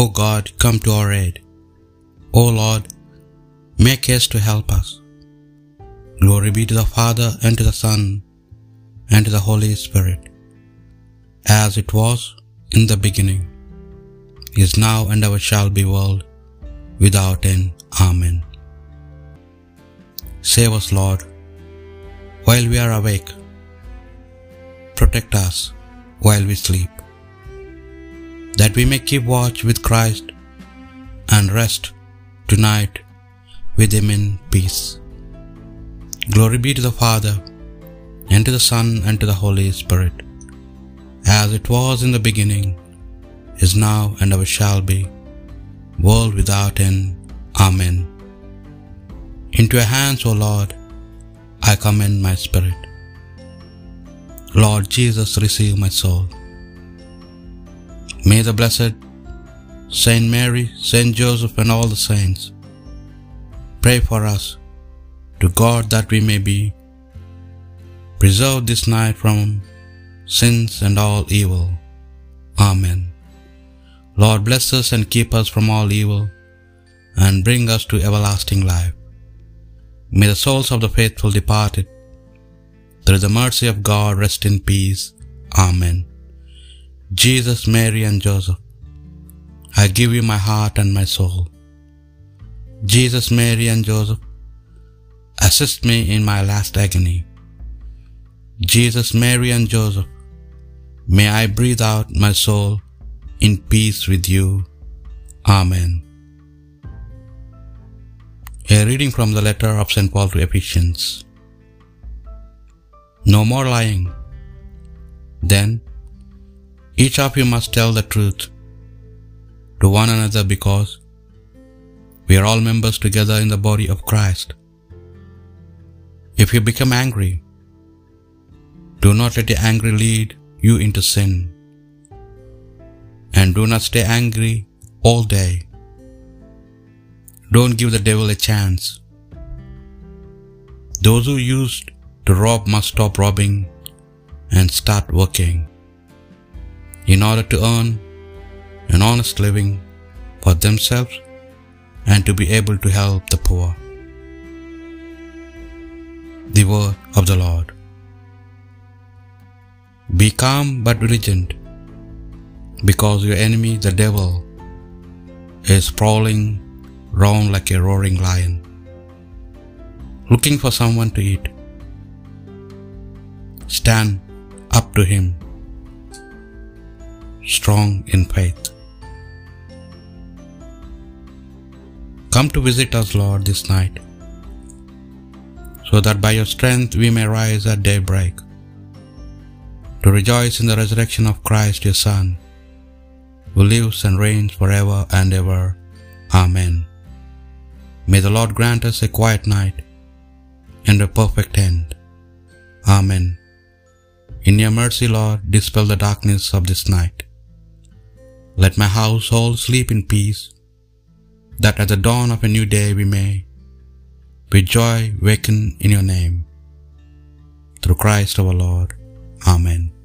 O God, come to our aid. O Lord, make haste to help us. Glory be to the Father, and to the Son, and to the Holy Spirit, as it was in the beginning, is now, and ever shall be, world without end. Amen. Save us, Lord, while we are awake. Protect us while we sleep, that we may keep watch with Christ and rest tonight with Him in peace. Glory be to the Father, and to the Son, and to the Holy Spirit, as it was in the beginning, is now, and ever shall be, world without end. Amen. Into your hands, O Lord, I commend my spirit. Lord Jesus, receive my soul. May the blessed Saint Mary, Saint Joseph, and all the saints pray for us to God that we may be preserved this night from sins and all evil. Amen. Lord, bless us and keep us from all evil and bring us to everlasting life. May the souls of the faithful departed through the mercy of God rest in peace. Amen. Jesus, Mary, and Joseph, I give you my heart and my soul. Jesus, Mary, and Joseph, assist me in my last agony. Jesus, Mary, and Joseph, may I breathe out my soul in peace with you. Amen. A reading from the letter of St. Paul to Ephesians. No more lying. Then, each of you must tell the truth to one another because we are all members together in the body of Christ. If you become angry, do not let your anger lead you into sin. And do not stay angry all day. Don't give the devil a chance. Those who used to rob must stop robbing and start working in order to earn an honest living for themselves and to be able to help the poor. The word of the Lord. Be calm but vigilant, because your enemy, the devil, is prowling round like a roaring lion, looking for someone to eat. Stand up to him, strong in faith. Come to visit us, Lord, this night, so that by your strength we may rise at daybreak to rejoice in the resurrection of Christ, your Son, who lives and reigns forever and ever. Amen. May the Lord grant us a quiet night and a perfect end. Amen. In your mercy, Lord, dispel the darkness of this night. Let my household sleep in peace, that at the dawn of a new day we may, with joy, waken in your name. Through Christ our Lord. Amen.